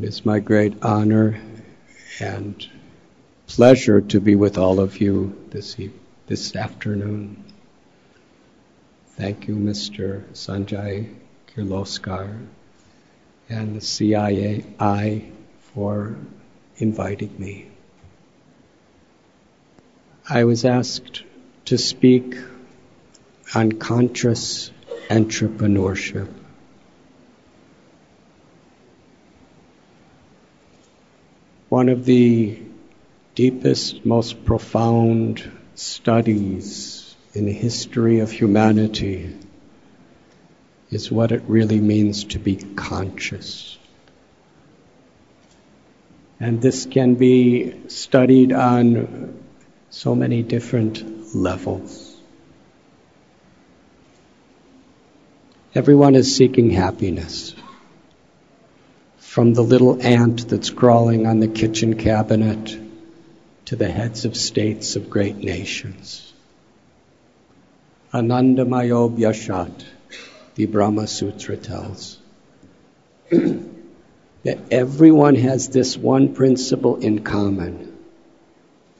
It is my great honor and pleasure to be with all of you this, e- this afternoon. Thank you, Mr. Sanjay Kirloskar and the CII for inviting me. I was asked to speak on conscious entrepreneurship. One of the deepest, most profound studies in the history of humanity is what it really means to be conscious. And this can be studied on so many different levels. Everyone is seeking happiness. From the little ant that's crawling on the kitchen cabinet to the heads of states of great nations. Ananda Anandamayo Vyashat, the Brahma Sutra tells. that everyone has this one principle in common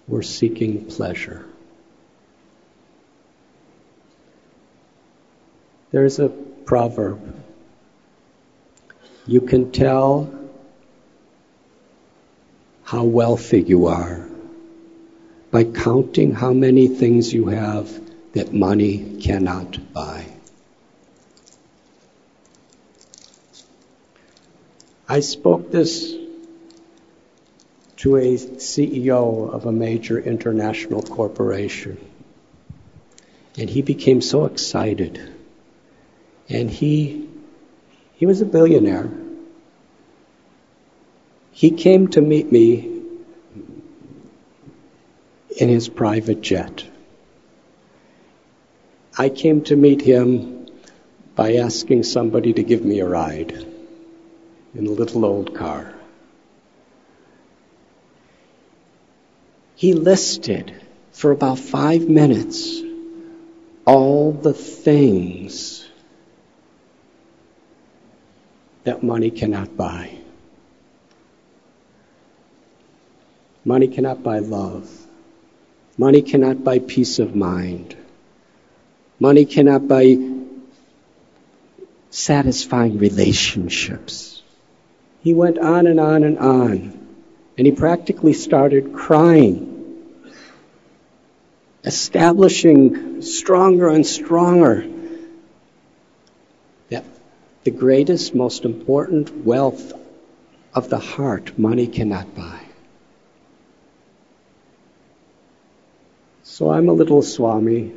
we're seeking pleasure. There's a proverb. You can tell how wealthy you are by counting how many things you have that money cannot buy. I spoke this to a CEO of a major international corporation. And he became so excited. And he, he was a billionaire. He came to meet me in his private jet. I came to meet him by asking somebody to give me a ride in a little old car. He listed for about five minutes all the things that money cannot buy. Money cannot buy love. Money cannot buy peace of mind. Money cannot buy satisfying relationships. He went on and on and on. And he practically started crying establishing stronger and stronger the greatest, most important wealth of the heart money cannot buy. So I'm a little Swami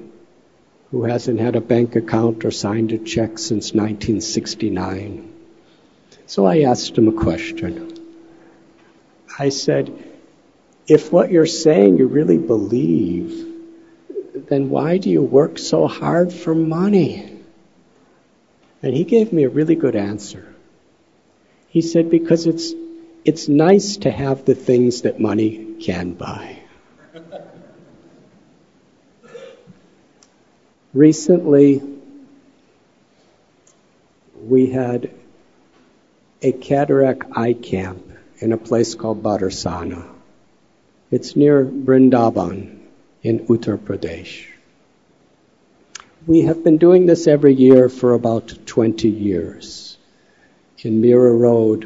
who hasn't had a bank account or signed a check since 1969. So I asked him a question. I said, if what you're saying you really believe, then why do you work so hard for money? And he gave me a really good answer. He said, because it's, it's nice to have the things that money can buy. Recently, we had a cataract eye camp in a place called Badarsana. It's near Brindaban in Uttar Pradesh. We have been doing this every year for about 20 years. In Mira Road,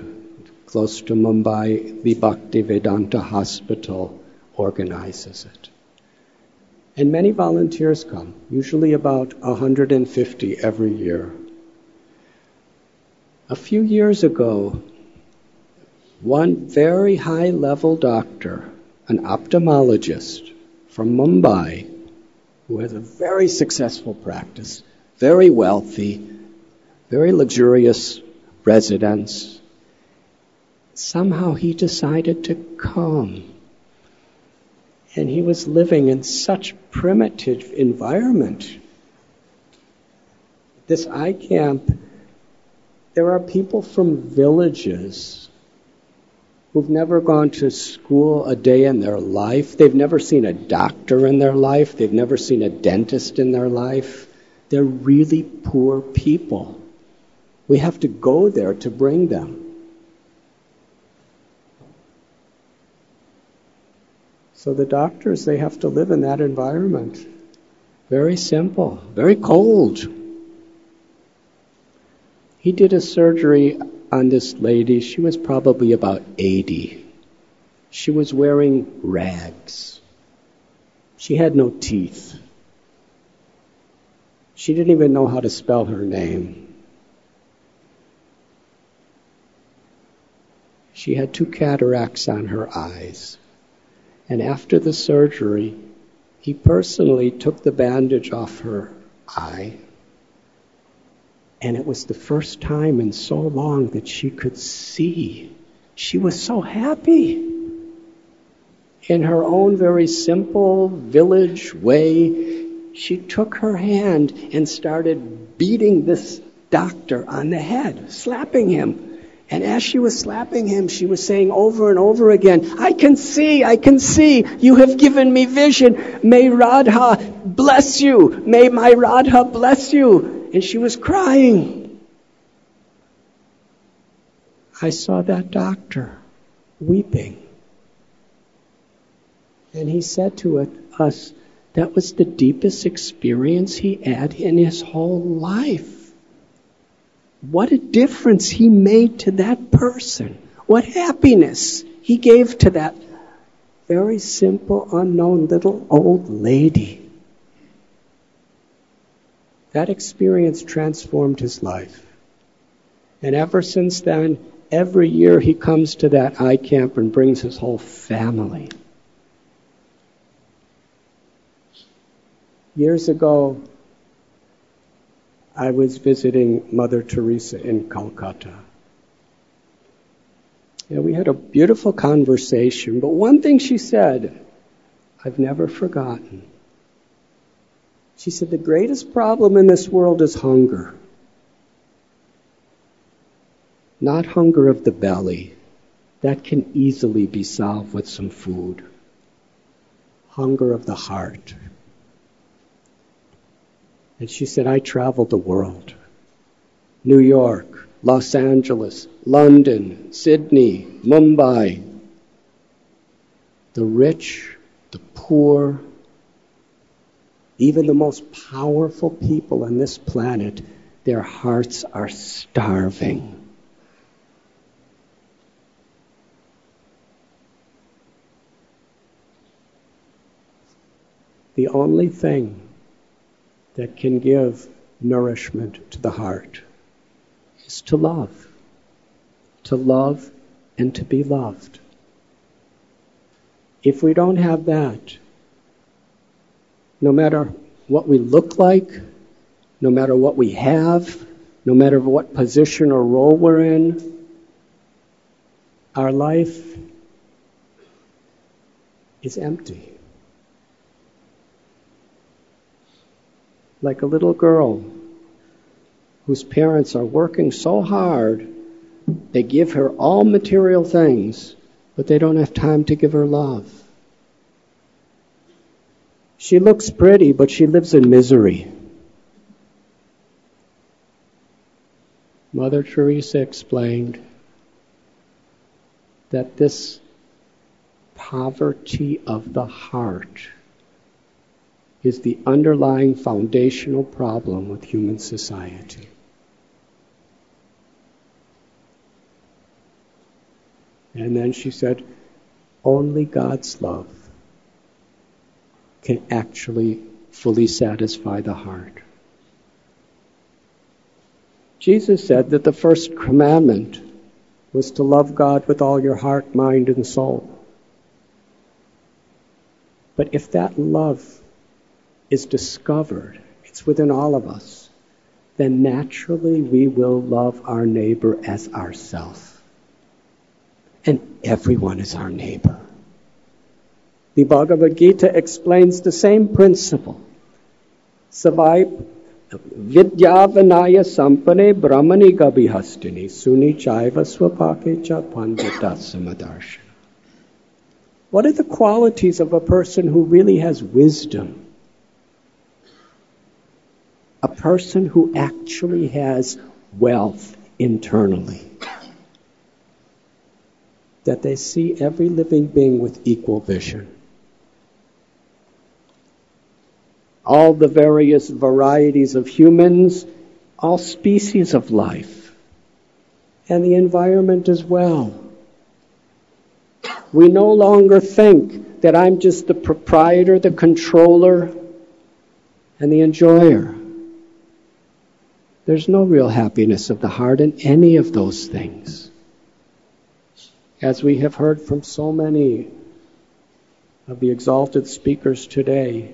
close to Mumbai, the Bhaktivedanta Hospital organizes it. And many volunteers come, usually about 150 every year. A few years ago, one very high level doctor, an ophthalmologist, from Mumbai who has a very successful practice, very wealthy, very luxurious residence. Somehow he decided to come. And he was living in such primitive environment. This eye camp, there are people from villages who've never gone to school a day in their life. They've never seen a doctor in their life. They've never seen a dentist in their life. They're really poor people. We have to go there to bring them. So the doctors, they have to live in that environment. Very simple, very cold. He did a surgery on this lady. She was probably about 80. She was wearing rags. She had no teeth. She didn't even know how to spell her name. She had two cataracts on her eyes. And after the surgery, he personally took the bandage off her eye. And it was the first time in so long that she could see. She was so happy. In her own very simple village way, she took her hand and started beating this doctor on the head, slapping him. And as she was slapping him, she was saying over and over again, I can see, I can see, you have given me vision. May Radha bless you. May my Radha bless you. And she was crying. I saw that doctor weeping. And he said to us, that was the deepest experience he had in his whole life. What a difference he made to that person. What happiness he gave to that very simple, unknown little old lady. That experience transformed his life. And ever since then, every year he comes to that eye camp and brings his whole family. Years ago, I was visiting Mother Teresa in Calcutta. Yeah, we had a beautiful conversation, but one thing she said, I've never forgotten. She said, The greatest problem in this world is hunger. Not hunger of the belly. That can easily be solved with some food. Hunger of the heart. And she said, I traveled the world New York, Los Angeles, London, Sydney, Mumbai. The rich, the poor, even the most powerful people on this planet, their hearts are starving. The only thing that can give nourishment to the heart is to love. To love and to be loved. If we don't have that, no matter what we look like, no matter what we have, no matter what position or role we're in, our life is empty. like a little girl whose parents are working so hard, they give her all material things, but they don't have time to give her love. She looks pretty, but she lives in misery. Mother Teresa explained that this poverty of the heart is the underlying foundational problem with human society. And then she said, only God's love can actually fully satisfy the heart. Jesus said that the first commandment was to love God with all your heart, mind, and soul. But if that love is discovered, it's within all of us, then naturally we will love our neighbor as ourself. And everyone is our neighbor. The Bhagavad Gita explains the same principle. Savai Vidyavanaya Sampane Brahmani Gabihastini Suni Chaiva Swapake Cha Pandita What are the qualities of a person who really has wisdom? a person who actually has wealth internally. That they see every living being with equal vision. All the various varieties of humans, all species of life, and the environment as well. We no longer think that I'm just the proprietor, the controller, and the enjoyer. There's no real happiness of the heart in any of those things. As we have heard from so many of the exalted speakers today,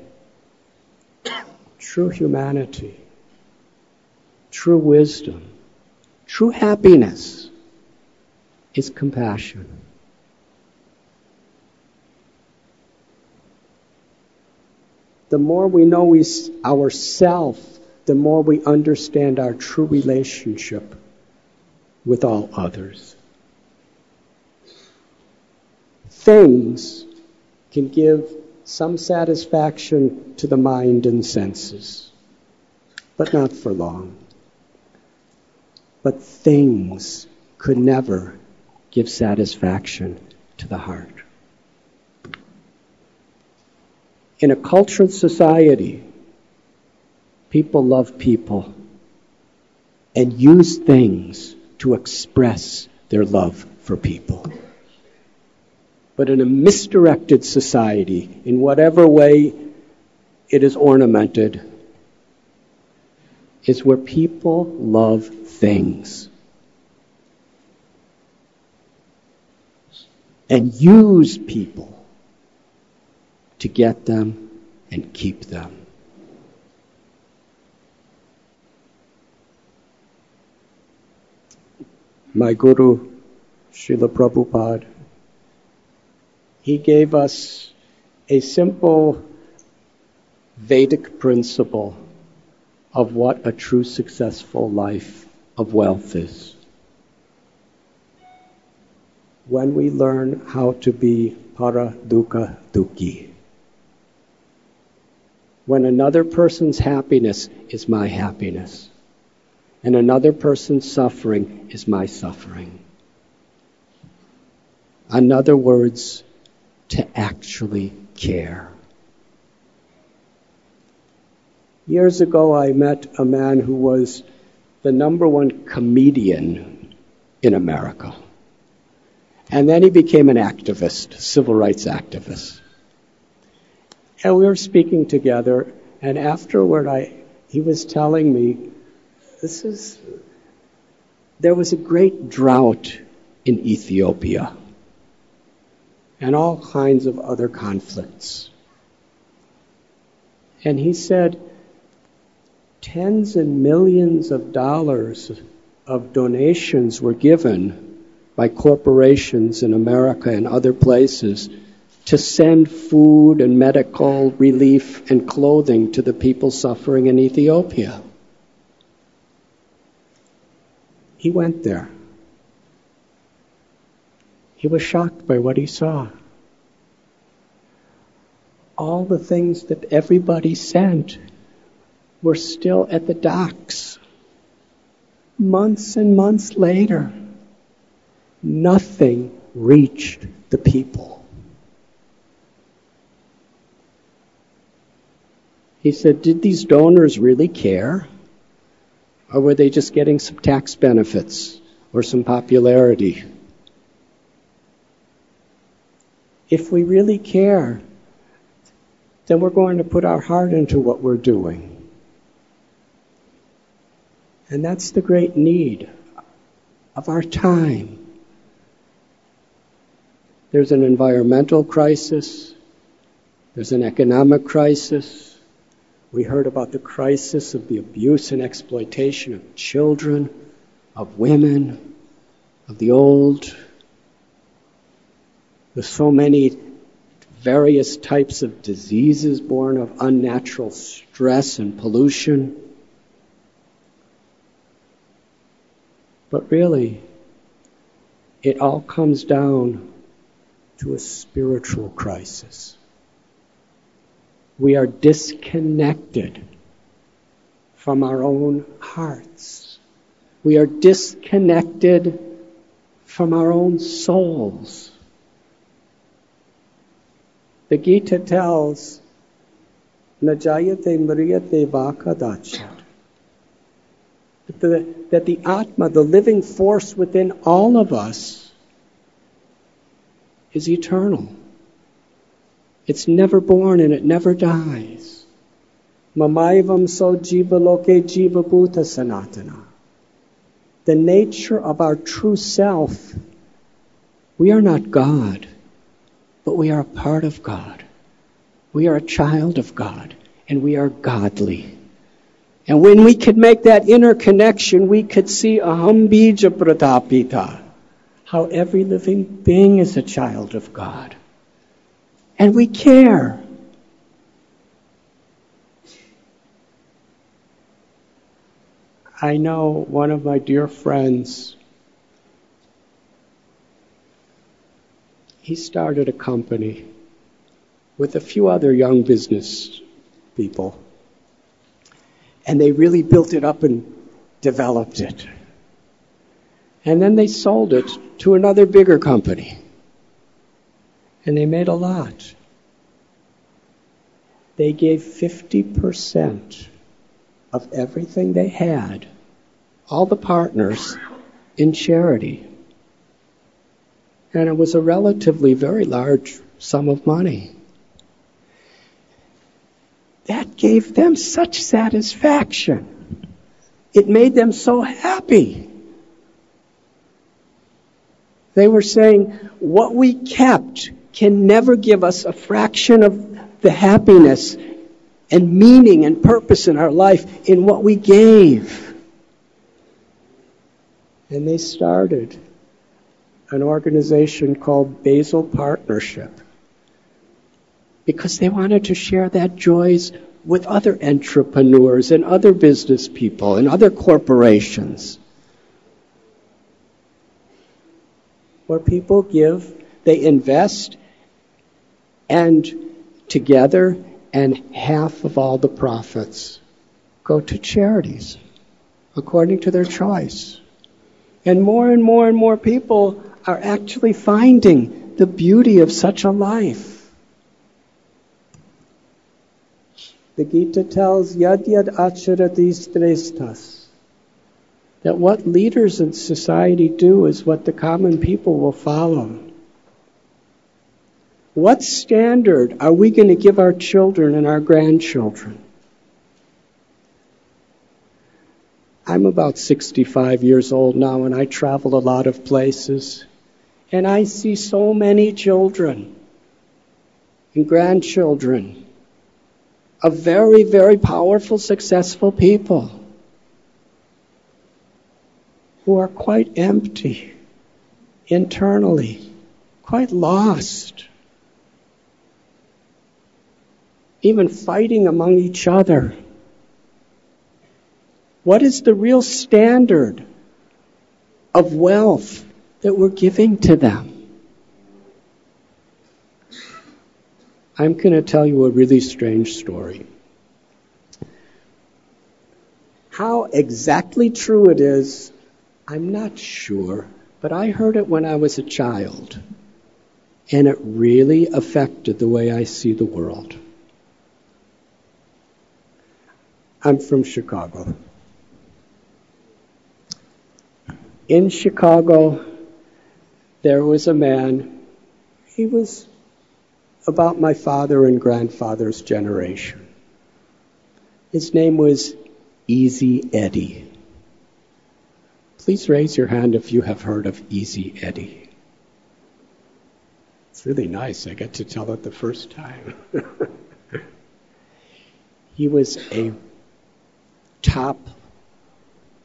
true humanity, true wisdom, true happiness is compassion. The more we know we, ourself the more we understand our true relationship with all others. Things can give some satisfaction to the mind and senses, but not for long. But things could never give satisfaction to the heart. In a cultured society, People love people and use things to express their love for people. But in a misdirected society, in whatever way it is ornamented, is where people love things. And use people to get them and keep them. my Guru, Srila Prabhupada, he gave us a simple Vedic principle of what a true successful life of wealth is. When we learn how to be para dukkha dukhi. When another person's happiness is my happiness and another person's suffering is my suffering. In other words, to actually care. Years ago, I met a man who was the number one comedian in America. And then he became an activist, civil rights activist. And we were speaking together, and afterward, I, he was telling me this is, there was a great drought in Ethiopia and all kinds of other conflicts. And he said, tens and millions of dollars of donations were given by corporations in America and other places to send food and medical relief and clothing to the people suffering in Ethiopia. He went there. He was shocked by what he saw. All the things that everybody sent were still at the docks. Months and months later, nothing reached the people. He said, Did these donors really care? Or were they just getting some tax benefits or some popularity? If we really care, then we're going to put our heart into what we're doing. And that's the great need of our time. There's an environmental crisis. There's an economic crisis. We heard about the crisis of the abuse and exploitation of children, of women, of the old. There's so many various types of diseases born of unnatural stress and pollution. But really, it all comes down to a spiritual crisis we are disconnected from our own hearts. We are disconnected from our own souls. The Gita tells Najayate Mriyate Vakadachat. That the, that the Atma, the living force within all of us, is eternal. It's never born and it never dies. Mamaivam so jiva loke jiva bhuta sanatana. The nature of our true self. We are not God, but we are a part of God. We are a child of God, and we are godly. And when we could make that inner connection, we could see aham bija pratapita, how every living being is a child of God. And we care. I know one of my dear friends, he started a company with a few other young business people. And they really built it up and developed it. And then they sold it to another bigger company. And they made a lot. They gave 50% of everything they had, all the partners, in charity. And it was a relatively very large sum of money. That gave them such satisfaction. It made them so happy. They were saying, what we kept can never give us a fraction of the happiness and meaning and purpose in our life in what we gave. And they started an organization called Basil Partnership because they wanted to share that joys with other entrepreneurs and other business people and other corporations. Where people give, they invest, and together, and half of all the profits go to charities according to their choice. And more and more and more people are actually finding the beauty of such a life. The Gita tells yad yad acharati that what leaders in society do is what the common people will follow. What standard are we going to give our children and our grandchildren? I'm about 65 years old now and I travel a lot of places. And I see so many children and grandchildren of very, very powerful, successful people who are quite empty internally, quite lost, even fighting among each other. What is the real standard of wealth that we're giving to them? I'm going to tell you a really strange story. How exactly true it is, I'm not sure, but I heard it when I was a child, and it really affected the way I see the world. I'm from Chicago. In Chicago, there was a man, he was about my father and grandfather's generation. His name was Easy Eddie. Please raise your hand if you have heard of Easy Eddie. It's really nice. I get to tell it the first time. he was a top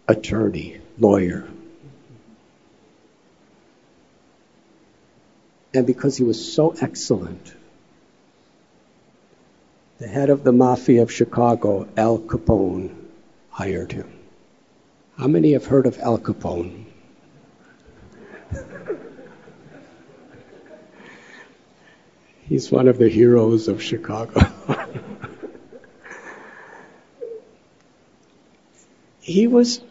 attorney, lawyer. And because he was so excellent, the head of the mafia of Chicago, Al Capone, hired him. How many have heard of Al Capone? He's one of the heroes of Chicago. he was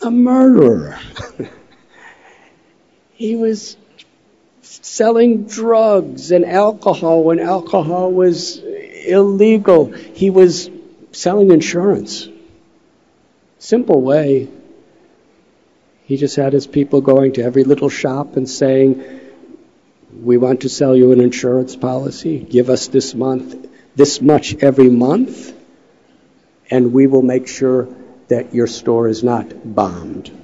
a murderer. he was selling drugs and alcohol when alcohol was illegal. He was selling insurance. Simple way. He just had his people going to every little shop and saying, We want to sell you an insurance policy. Give us this month, this much every month, and we will make sure that your store is not bombed.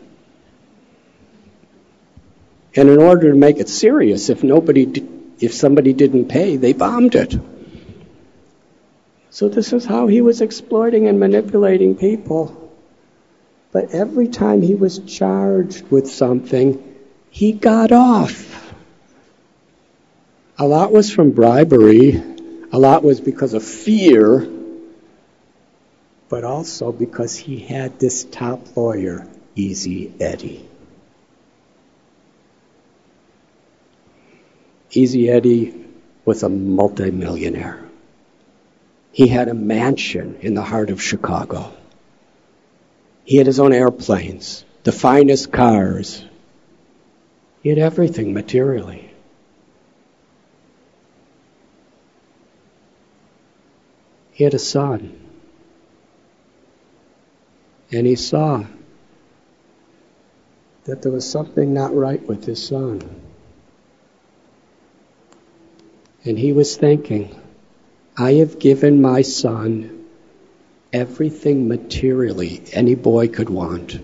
And in order to make it serious, if nobody, if somebody didn't pay, they bombed it. So this is how he was exploiting and manipulating people. But every time he was charged with something, he got off. A lot was from bribery, a lot was because of fear, but also because he had this top lawyer, Easy Eddie. Easy Eddie was a multimillionaire. He had a mansion in the heart of Chicago. He had his own airplanes, the finest cars. He had everything materially. He had a son. And he saw that there was something not right with his son. And he was thinking, I have given my son everything materially any boy could want.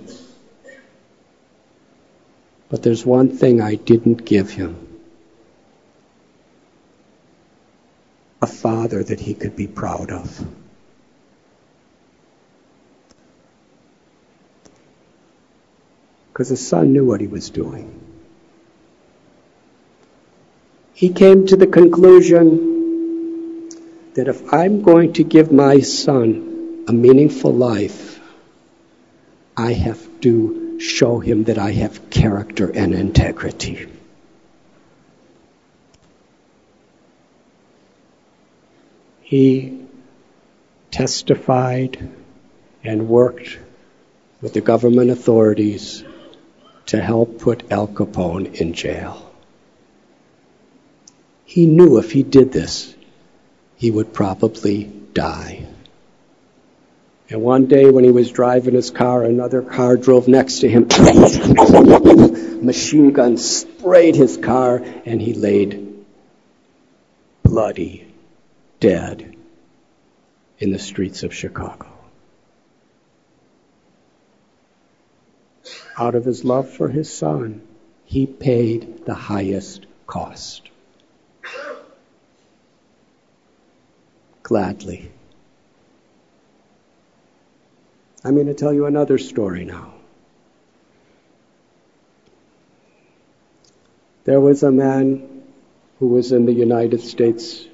But there's one thing I didn't give him a father that he could be proud of. Because the son knew what he was doing. He came to the conclusion that if I'm going to give my son a meaningful life, I have to show him that I have character and integrity. He testified and worked with the government authorities to help put Al Capone in jail. He knew if he did this, he would probably die. And one day when he was driving his car, another car drove next to him. Machine gun sprayed his car and he laid bloody, dead in the streets of Chicago. Out of his love for his son, he paid the highest cost. Gladly. I'm going to tell you another story now. There was a man who was in the United States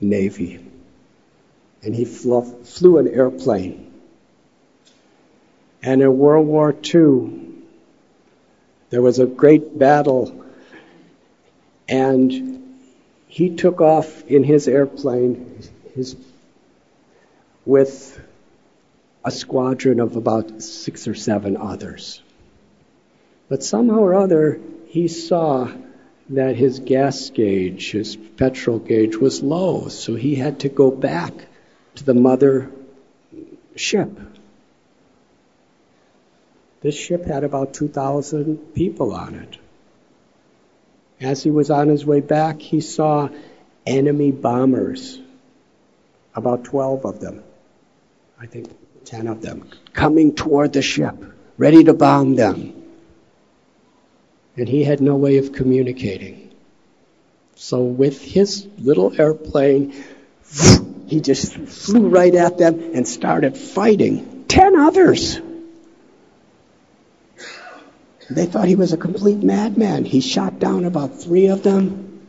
Navy, and he flew, flew an airplane. And in World War II, there was a great battle, and he took off in his airplane his, with a squadron of about six or seven others. But somehow or other, he saw that his gas gauge, his petrol gauge, was low, so he had to go back to the mother ship. This ship had about 2,000 people on it. As he was on his way back, he saw enemy bombers, about 12 of them, I think 10 of them, coming toward the ship, ready to bomb them. And he had no way of communicating. So with his little airplane, he just flew right at them and started fighting 10 others. They thought he was a complete madman. He shot down about three of them.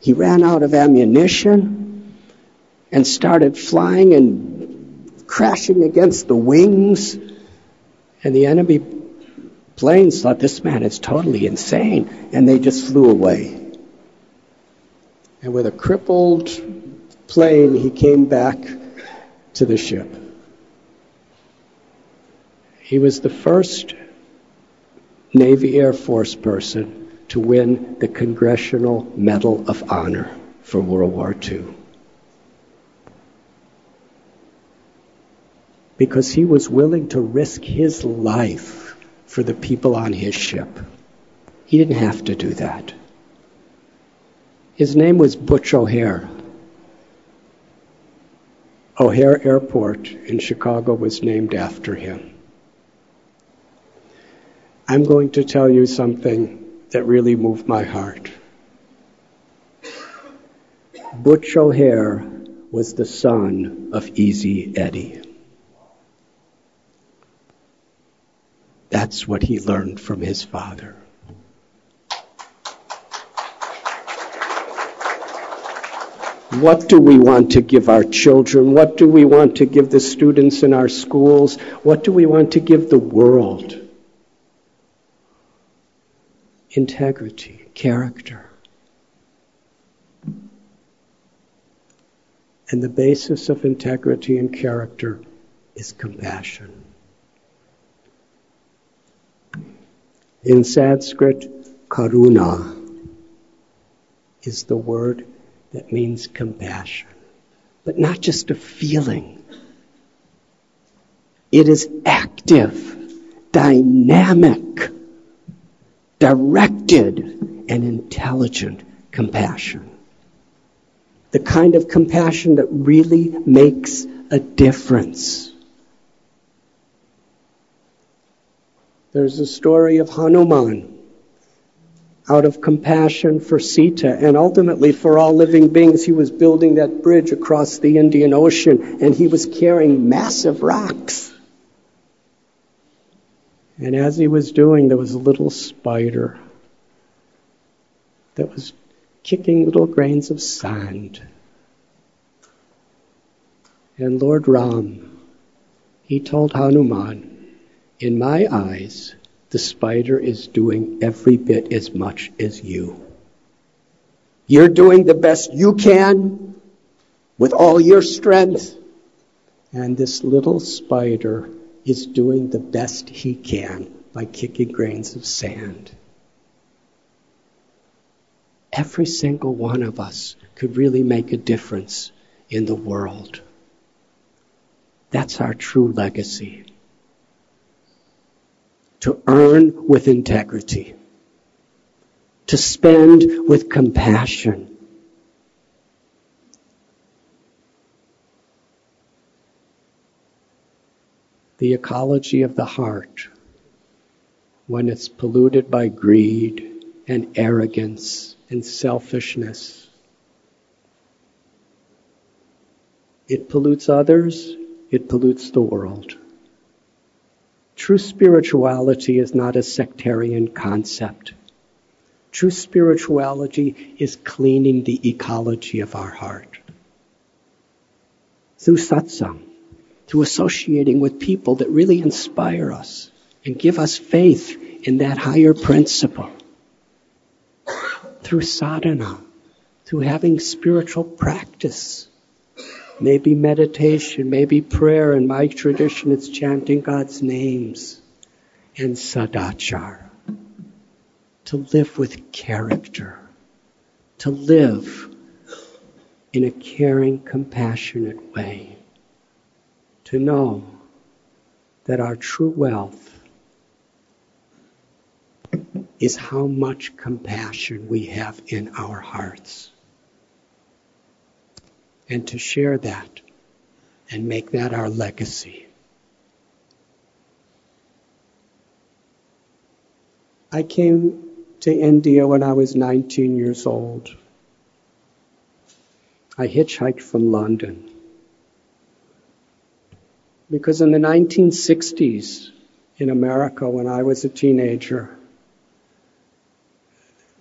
He ran out of ammunition and started flying and crashing against the wings. And the enemy planes thought this man is totally insane, and they just flew away. And with a crippled plane, he came back to the ship. He was the first Navy Air Force person to win the Congressional Medal of Honor for World War II. Because he was willing to risk his life for the people on his ship. He didn't have to do that. His name was Butch O'Hare. O'Hare Airport in Chicago was named after him. I'm going to tell you something that really moved my heart. Butch O'Hare was the son of Easy Eddie. That's what he learned from his father. What do we want to give our children? What do we want to give the students in our schools? What do we want to give the world? Integrity, character. And the basis of integrity and character is compassion. In Sanskrit, karuna is the word that means compassion, but not just a feeling. It is active, dynamic, directed, and intelligent compassion. The kind of compassion that really makes a difference. There's a story of Hanuman out of compassion for Sita and ultimately for all living beings, he was building that bridge across the Indian Ocean and he was carrying massive rocks. And as he was doing, there was a little spider that was kicking little grains of sand. And Lord Ram, he told Hanuman, in my eyes, the spider is doing every bit as much as you. You're doing the best you can with all your strength. And this little spider is doing the best he can by kicking grains of sand. Every single one of us could really make a difference in the world. That's our true legacy to earn with integrity, to spend with compassion. The ecology of the heart, when it's polluted by greed and arrogance and selfishness, it pollutes others, it pollutes the world. True spirituality is not a sectarian concept. True spirituality is cleaning the ecology of our heart. Through satsang, through associating with people that really inspire us and give us faith in that higher principle. Through sadhana, through having spiritual practice maybe meditation, maybe prayer. In my tradition, it's chanting God's names and sadachar. To live with character, to live in a caring, compassionate way, to know that our true wealth is how much compassion we have in our hearts and to share that and make that our legacy. I came to India when I was 19 years old. I hitchhiked from London. Because in the 1960s in America, when I was a teenager,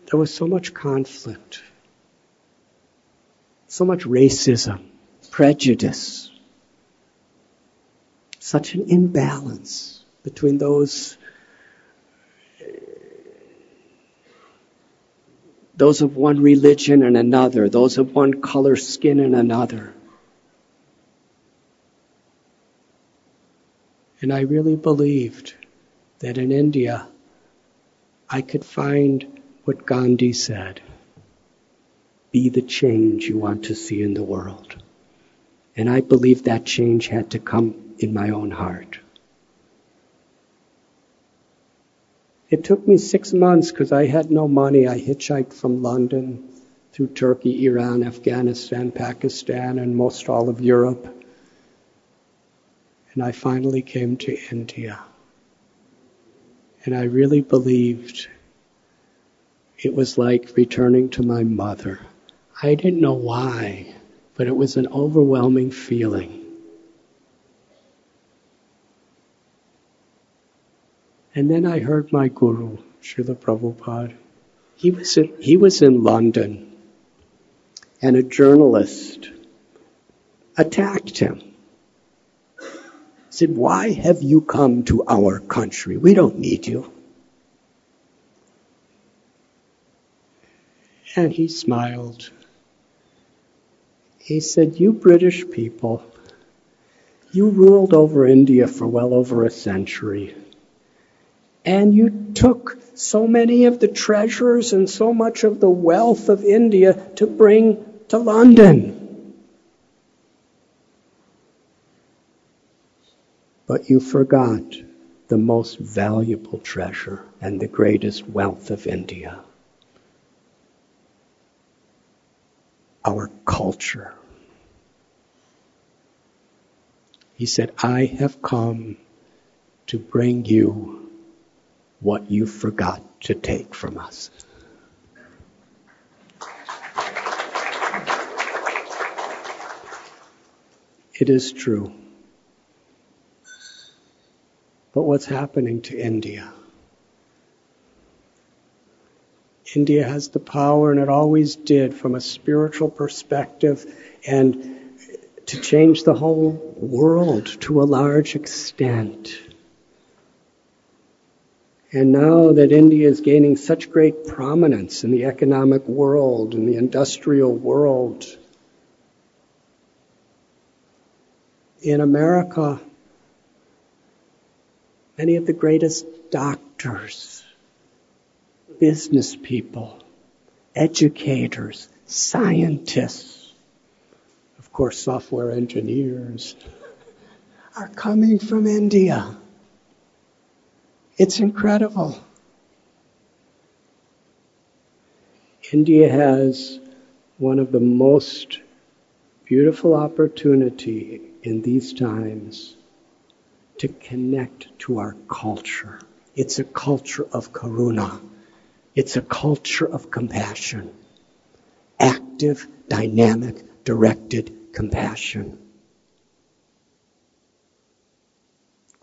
there was so much conflict so much racism, prejudice, such an imbalance between those those of one religion and another, those of one color skin and another. And I really believed that in India I could find what Gandhi said be the change you want to see in the world. And I believe that change had to come in my own heart. It took me six months because I had no money. I hitchhiked from London through Turkey, Iran, Afghanistan, Pakistan, and most all of Europe. And I finally came to India. And I really believed it was like returning to my mother. I didn't know why, but it was an overwhelming feeling. And then I heard my guru, Srila Prabhupada. He was in, he was in London, and a journalist attacked him. Said, Why have you come to our country? We don't need you. And he smiled. He said, You British people, you ruled over India for well over a century. And you took so many of the treasures and so much of the wealth of India to bring to London. But you forgot the most valuable treasure and the greatest wealth of India. Our culture. He said, I have come to bring you what you forgot to take from us. It is true. But what's happening to India? India has the power, and it always did, from a spiritual perspective, and to change the whole world to a large extent. And now that India is gaining such great prominence in the economic world, in the industrial world, in America, many of the greatest doctors, business people, educators, scientists, of course, software engineers, are coming from India. It's incredible. India has one of the most beautiful opportunity in these times to connect to our culture. It's a culture of karuna. It's a culture of compassion. Active, dynamic, directed compassion.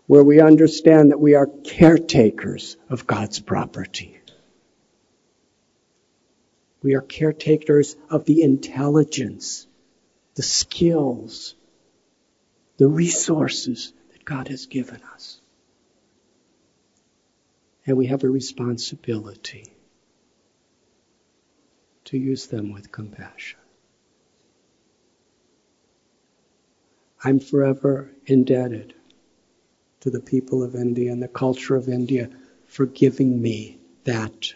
where we understand that we are caretakers of God's property. We are caretakers of the intelligence, the skills, the resources that God has given us. And we have a responsibility to use them with compassion. I'm forever indebted to the people of India and the culture of India for giving me that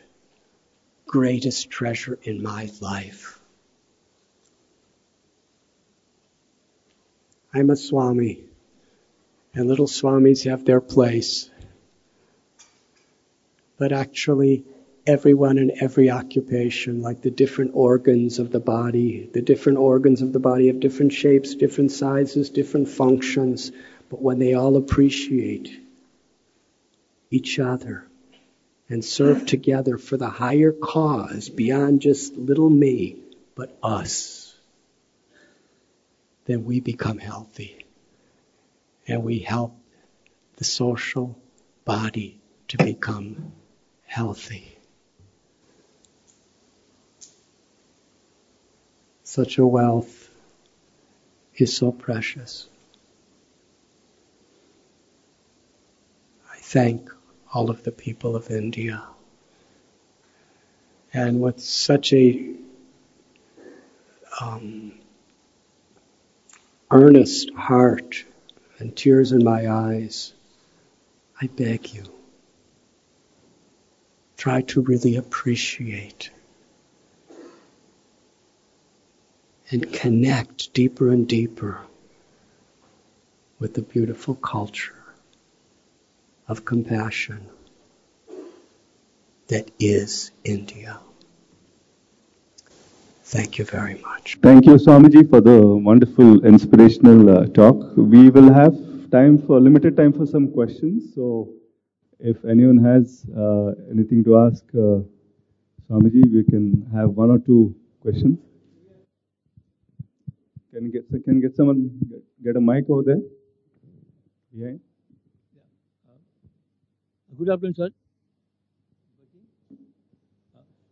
greatest treasure in my life. I'm a Swami, and little Swamis have their place. But actually, everyone in every occupation, like the different organs of the body, the different organs of the body have different shapes, different sizes, different functions. But when they all appreciate each other and serve together for the higher cause beyond just little me, but us, then we become healthy. And we help the social body to become healthy. Such a wealth is so precious. I thank all of the people of India. And with such a um, earnest heart and tears in my eyes, I beg you, try to really appreciate and connect deeper and deeper with the beautiful culture of compassion that is India. Thank you very much. Thank you, Swamiji, for the wonderful, inspirational uh, talk. We will have time for limited time for some questions. So, if anyone has uh, anything to ask uh, Swamiji, we can have one or two questions. Can get can get someone get, a mic over there? Behind. Good afternoon, sir.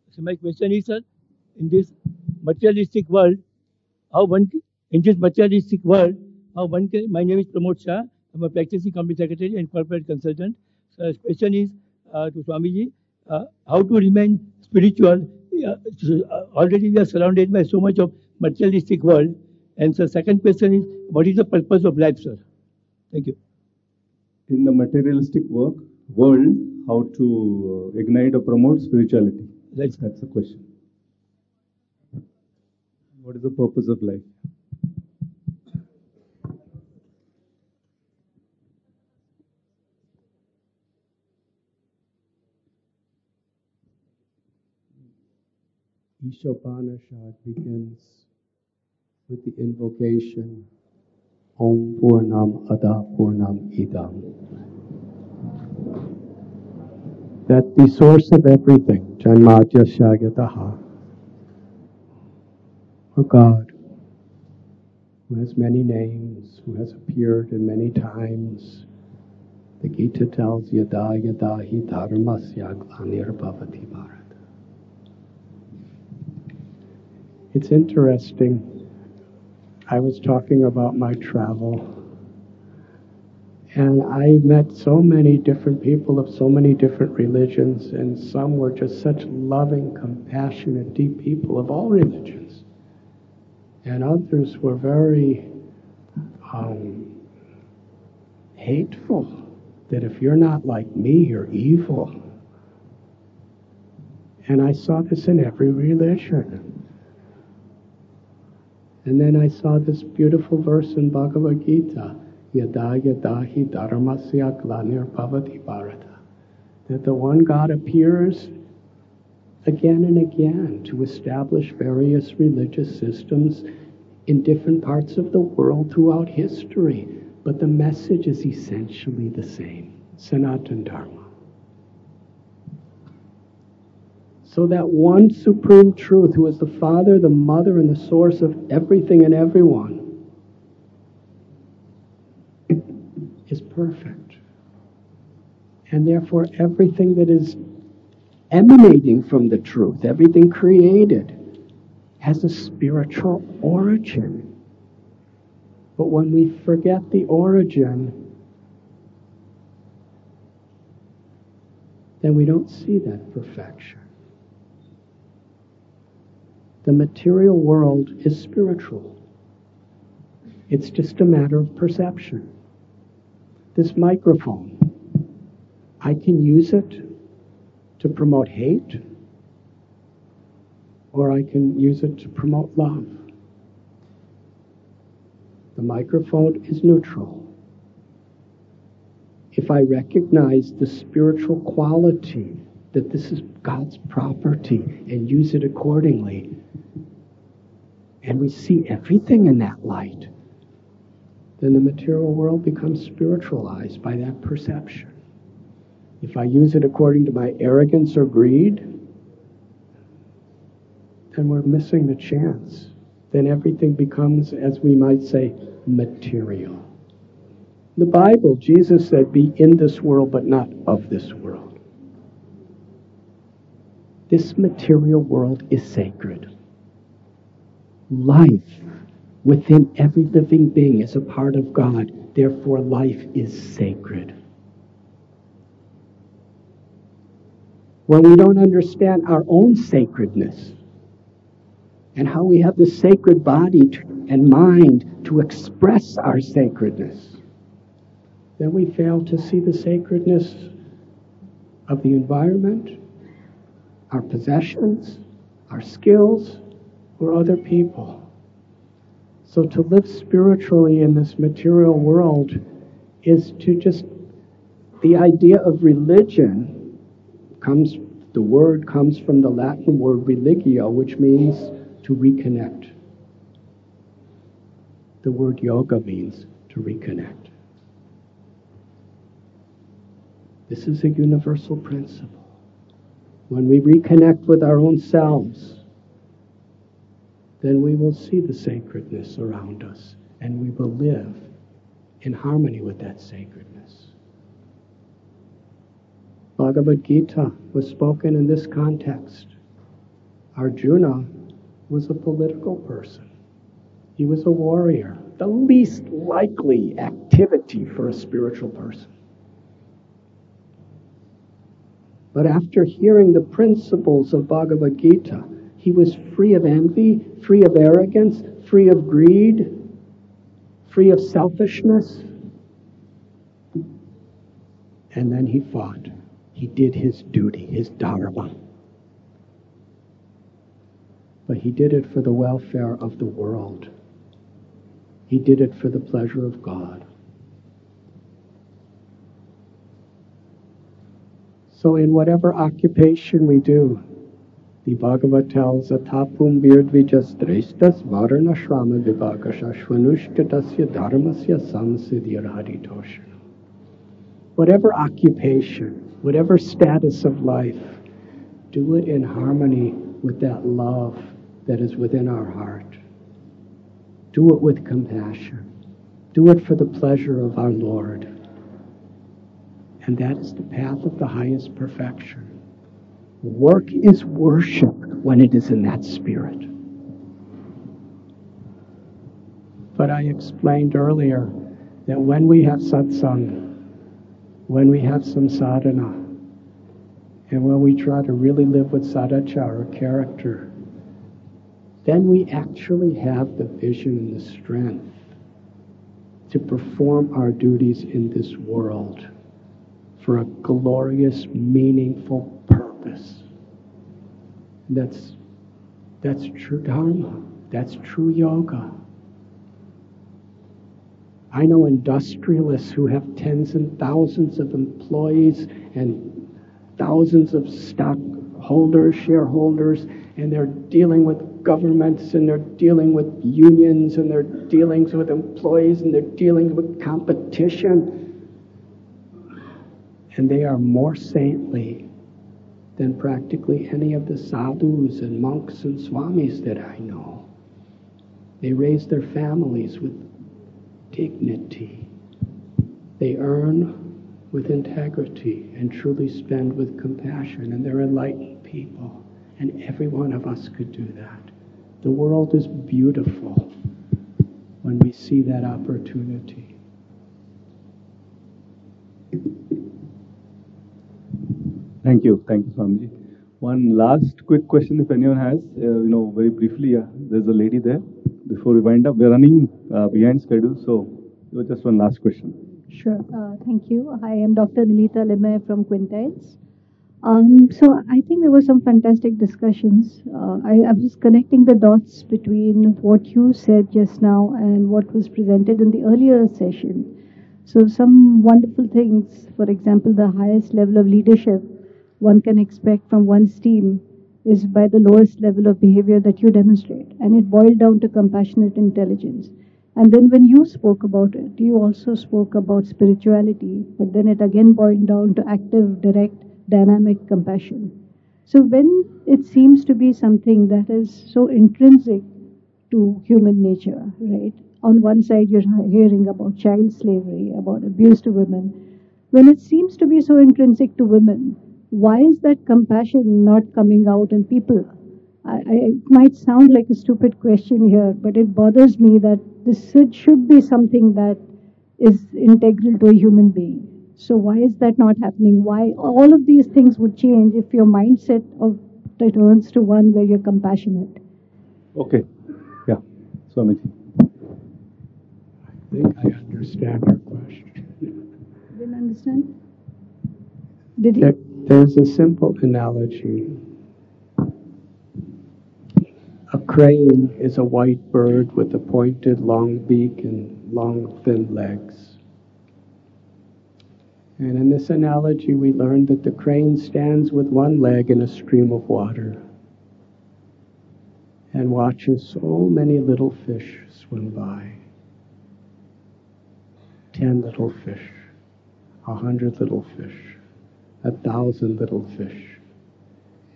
So my question is, sir, in this materialistic world, how one in this materialistic world, how one can, my name is Pramod Shah. I'm a practicing company secretary and corporate consultant. So the question is uh, to Swamiji, uh, how to remain spiritual. Uh, already we are surrounded by so much of materialistic world. And so second question is, what is the purpose of life, sir? Thank you. In the materialistic work world, how to uh, ignite or promote spirituality? That's, That's the question. What is the purpose of life? Ishopanishad begins with the invocation Om Purnam Ada Purnam Idam. That the source of everything, Janmadya Shagataha, or God, who has many names, who has appeared in many times. The Gita tells Yada Yada Hi Dharmasya Glanir Bharat. It's interesting. I was talking about my travel. And I met so many different people of so many different religions, and some were just such loving, compassionate, deep people of all religions. And others were very um, hateful, that if you're not like me, you're evil. And I saw this in every religion. And then I saw this beautiful verse in Bhagavad Gita, Yada Yada Hi Dharmasya Glanir Bhavati Bharata, that the one God appears again and again to establish various religious systems in different parts of the world throughout history. But the message is essentially the same Sanatan Dharma. So that one supreme truth, who is the Father, the Mother, and the source of everything and everyone, is perfect. And therefore, everything that is emanating from the truth, everything created, has a spiritual origin. But when we forget the origin, then we don't see that perfection. The material world is spiritual. It's just a matter of perception. This microphone, I can use it to promote hate, or I can use it to promote love. The microphone is neutral. If I recognize the spiritual quality that this is God's property and use it accordingly, and we see everything in that light, then the material world becomes spiritualized by that perception. If I use it according to my arrogance or greed, then we're missing the chance. Then everything becomes, as we might say, material. The Bible, Jesus said, be in this world, but not of this world. This material world is sacred life within every living being is a part of God. Therefore, life is sacred. When we don't understand our own sacredness and how we have the sacred body and mind to express our sacredness, then we fail to see the sacredness of the environment our possessions, our skills, or other people. So to live spiritually in this material world is to just, the idea of religion comes, the word comes from the Latin word religio, which means to reconnect. The word yoga means to reconnect. This is a universal principle. When we reconnect with our own selves, then we will see the sacredness around us and we will live in harmony with that sacredness. Bhagavad Gita was spoken in this context. Arjuna was a political person. He was a warrior, the least likely activity for a spiritual person. But after hearing the principles of Bhagavad Gita, he was free of envy, free of arrogance, free of greed, free of selfishness. And then he fought. He did his duty, his dharma. But he did it for the welfare of the world. He did it for the pleasure of God. So, in whatever occupation we do, the Bhagavad tells Atapum Birdvijastrestas Varana Shrama Vivakashashvanushkatasya Dharmasya Samsiddhirharitoshana. Whatever occupation, whatever status of life, do it in harmony with that love that is within our heart. Do it with compassion. Do it for the pleasure of our Lord. And that is the path of the highest perfection. Work is worship when it is in that spirit. But I explained earlier that when we have satsang, when we have some sadhana, and when we try to really live with sadachara, character, then we actually have the vision and the strength to perform our duties in this world for a glorious, meaningful purpose. That's, that's true Dharma. That's true yoga. I know industrialists who have tens and thousands of employees and thousands of stockholders, shareholders, and they're dealing with governments and they're dealing with unions and they're dealing with employees and they're dealing with competition and they are more saintly than practically any of the sadhus and monks and swamis that I know. They raise their families with dignity. They earn with integrity and truly spend with compassion, and they're enlightened people. And every one of us could do that. The world is beautiful when we see that opportunity. Thank you. Thank you, Swamiji. One last quick question, if anyone has, uh, you know, very briefly, uh, there's a lady there. Before we wind up, we're running uh, behind schedule, so just one last question. Sure. Uh, thank you. Hi, I am Dr. Nimita Leme from Quintiles. Um, so I think there were some fantastic discussions. Uh, I, I was connecting the dots between what you said just now and what was presented in the earlier session. So some wonderful things, for example, the highest level of leadership one can expect from one's team is by the lowest level of behavior that you demonstrate. And it boiled down to compassionate intelligence. And then when you spoke about it, you also spoke about spirituality, but then it again boiled down to active, direct, dynamic compassion. So when it seems to be something that is so intrinsic to human nature, right? On one side, you're hearing about child slavery, about abuse to women. When it seems to be so intrinsic to women, why is that compassion not coming out in people? I, I, it might sound like a stupid question here, but it bothers me that this should be something that is integral to a human being. So why is that not happening? Why all of these things would change if your mindset of returns to one where you're compassionate? Okay. Yeah. Swamiji. I think I understand your question. Didn't understand? Did you? There's a simple analogy. A crane is a white bird with a pointed long beak and long thin legs. And in this analogy, we learned that the crane stands with one leg in a stream of water and watches so many little fish swim by. Ten little fish, a hundred little fish, a thousand little fish.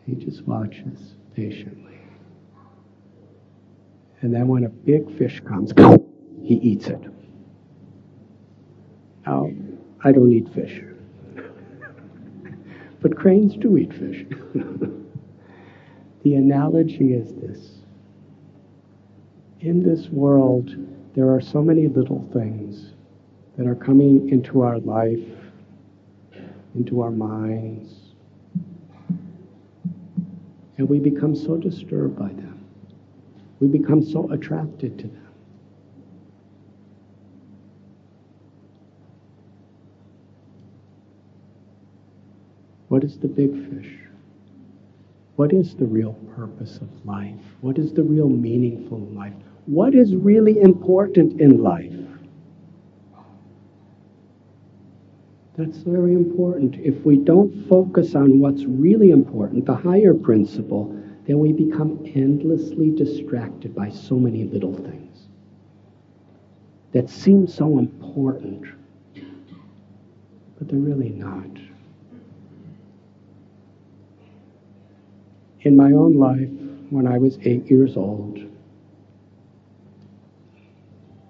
He just watches patiently. And then when a big fish comes, he eats it. Now, I don't eat fish. but cranes do eat fish. the analogy is this. In this world, there are so many little things that are coming into our life, into our minds, and we become so disturbed by them. We become so attracted to them. What is the big fish? What is the real purpose of life? What is the real meaningful life? What is really important in life? That's very important. If we don't focus on what's really important, the higher principle, then we become endlessly distracted by so many little things that seem so important, but they're really not. In my own life, when I was eight years old,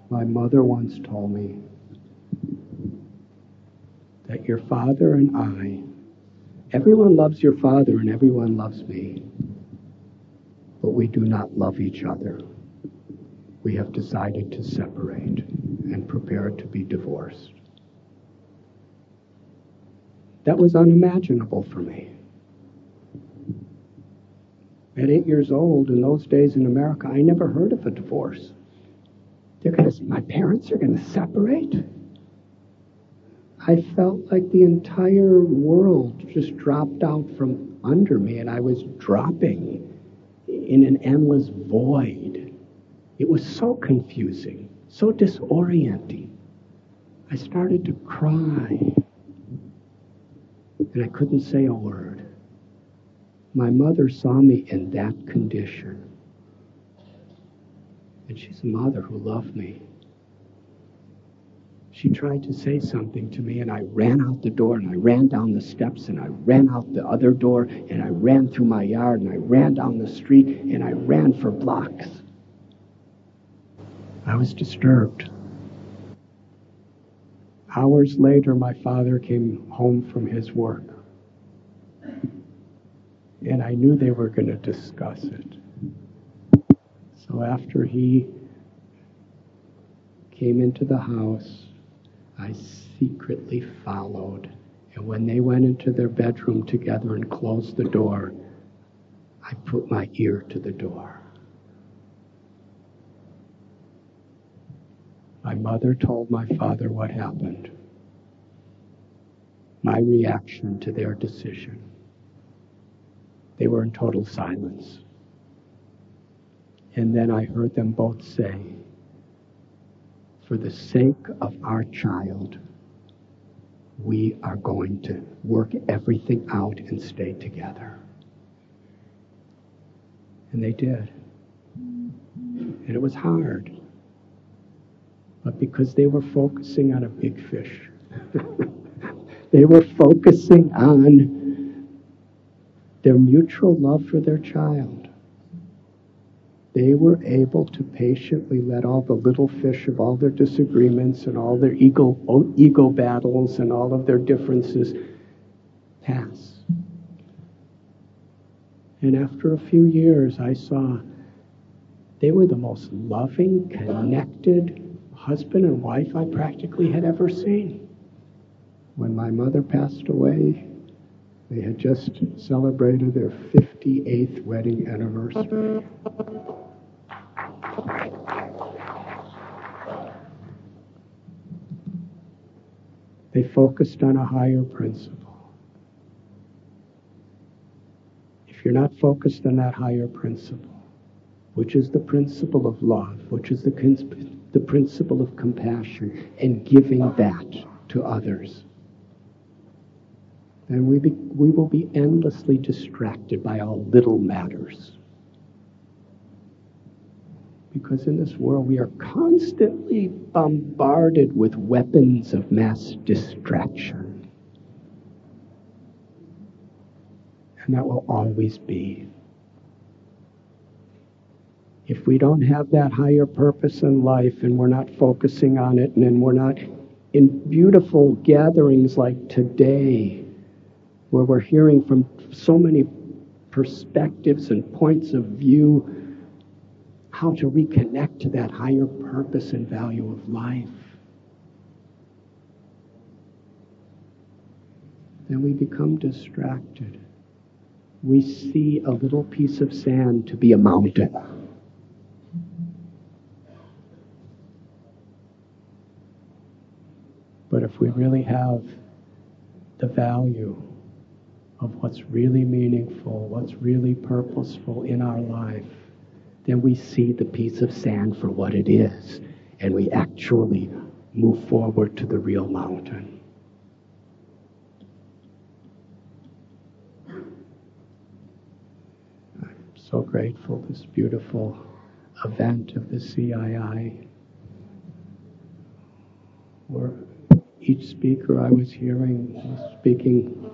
my mother once told me, that your father and I, everyone loves your father and everyone loves me, but we do not love each other. We have decided to separate and prepare to be divorced. That was unimaginable for me. At eight years old, in those days in America, I never heard of a divorce. They're to, my parents are going to separate? I felt like the entire world just dropped out from under me and I was dropping in an endless void. It was so confusing, so disorienting. I started to cry and I couldn't say a word. My mother saw me in that condition. And she's a mother who loved me she tried to say something to me, and I ran out the door, and I ran down the steps, and I ran out the other door, and I ran through my yard, and I ran down the street, and I ran for blocks. I was disturbed. Hours later, my father came home from his work, and I knew they were going to discuss it. So after he came into the house, I secretly followed. And when they went into their bedroom together and closed the door, I put my ear to the door. My mother told my father what happened, my reaction to their decision. They were in total silence. And then I heard them both say, for the sake of our child, we are going to work everything out and stay together. And they did. And it was hard. But because they were focusing on a big fish, they were focusing on their mutual love for their child they were able to patiently let all the little fish of all their disagreements and all their ego, ego battles and all of their differences pass. And after a few years, I saw they were the most loving, connected husband and wife I practically had ever seen. When my mother passed away, they had just celebrated their 58th wedding anniversary. They focused on a higher principle. If you're not focused on that higher principle, which is the principle of love, which is the, the principle of compassion, and giving that to others, then we, be, we will be endlessly distracted by all little matters. Because in this world we are constantly bombarded with weapons of mass distraction. And that will always be. If we don't have that higher purpose in life and we're not focusing on it and we're not in beautiful gatherings like today, where we're hearing from so many perspectives and points of view, how to reconnect to that higher purpose and value of life. Then we become distracted. We see a little piece of sand to be a mountain. But if we really have the value of what's really meaningful, what's really purposeful in our life, then we see the piece of sand for what it is, and we actually move forward to the real mountain. I'm so grateful this beautiful event of the CII where each speaker I was hearing was speaking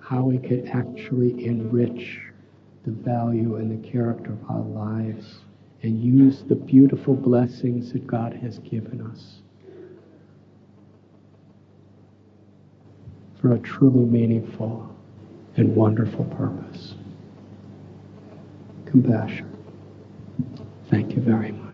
how we could actually enrich the value and the character of our lives and use the beautiful blessings that God has given us for a truly meaningful and wonderful purpose. Compassion. Thank you very much.